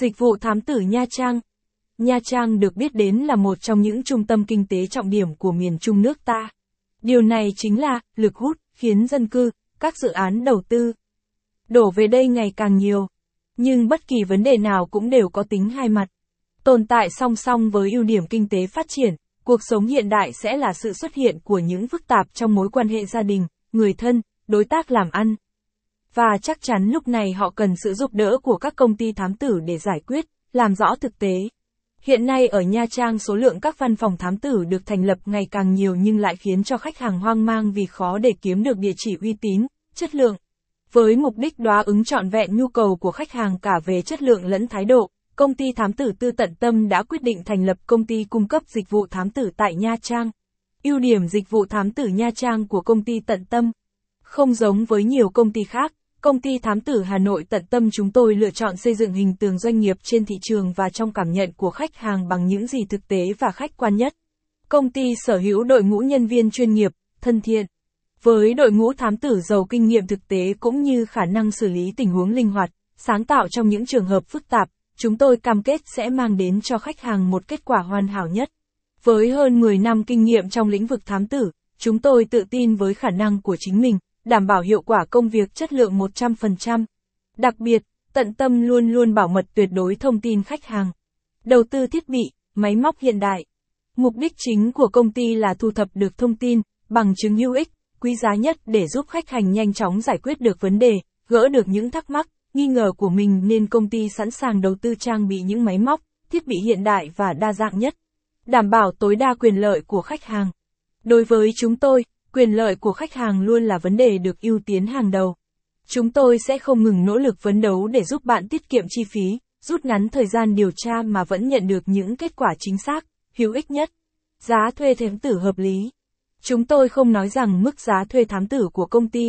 Dịch vụ thám tử Nha Trang Nha Trang được biết đến là một trong những trung tâm kinh tế trọng điểm của miền Trung nước ta. Điều này chính là lực hút, khiến dân cư, các dự án đầu tư đổ về đây ngày càng nhiều. Nhưng bất kỳ vấn đề nào cũng đều có tính hai mặt. Tồn tại song song với ưu điểm kinh tế phát triển, cuộc sống hiện đại sẽ là sự xuất hiện của những phức tạp trong mối quan hệ gia đình, người thân, đối tác làm ăn. Và chắc chắn lúc này họ cần sự giúp đỡ của các công ty thám tử để giải quyết, làm rõ thực tế. Hiện nay ở Nha Trang số lượng các văn phòng thám tử được thành lập ngày càng nhiều nhưng lại khiến cho khách hàng hoang mang vì khó để kiếm được địa chỉ uy tín, chất lượng. Với mục đích đóa ứng trọn vẹn nhu cầu của khách hàng cả về chất lượng lẫn thái độ, công ty thám tử tư tận tâm đã quyết định thành lập công ty cung cấp dịch vụ thám tử tại Nha Trang. Ưu điểm dịch vụ thám tử Nha Trang của công ty tận tâm không giống với nhiều công ty khác, công ty thám tử Hà Nội tận tâm chúng tôi lựa chọn xây dựng hình tượng doanh nghiệp trên thị trường và trong cảm nhận của khách hàng bằng những gì thực tế và khách quan nhất. Công ty sở hữu đội ngũ nhân viên chuyên nghiệp, thân thiện. Với đội ngũ thám tử giàu kinh nghiệm thực tế cũng như khả năng xử lý tình huống linh hoạt, sáng tạo trong những trường hợp phức tạp, chúng tôi cam kết sẽ mang đến cho khách hàng một kết quả hoàn hảo nhất. Với hơn 10 năm kinh nghiệm trong lĩnh vực thám tử, chúng tôi tự tin với khả năng của chính mình, đảm bảo hiệu quả công việc chất lượng 100%. Đặc biệt, tận tâm luôn luôn bảo mật tuyệt đối thông tin khách hàng. Đầu tư thiết bị, máy móc hiện đại. Mục đích chính của công ty là thu thập được thông tin, bằng chứng hữu ích, quý giá nhất để giúp khách hàng nhanh chóng giải quyết được vấn đề, gỡ được những thắc mắc, nghi ngờ của mình nên công ty sẵn sàng đầu tư trang bị những máy móc, thiết bị hiện đại và đa dạng nhất. Đảm bảo tối đa quyền lợi của khách hàng. Đối với chúng tôi, quyền lợi của khách hàng luôn là vấn đề được ưu tiên hàng đầu. Chúng tôi sẽ không ngừng nỗ lực phấn đấu để giúp bạn tiết kiệm chi phí, rút ngắn thời gian điều tra mà vẫn nhận được những kết quả chính xác, hữu ích nhất. Giá thuê thám tử hợp lý. Chúng tôi không nói rằng mức giá thuê thám tử của công ty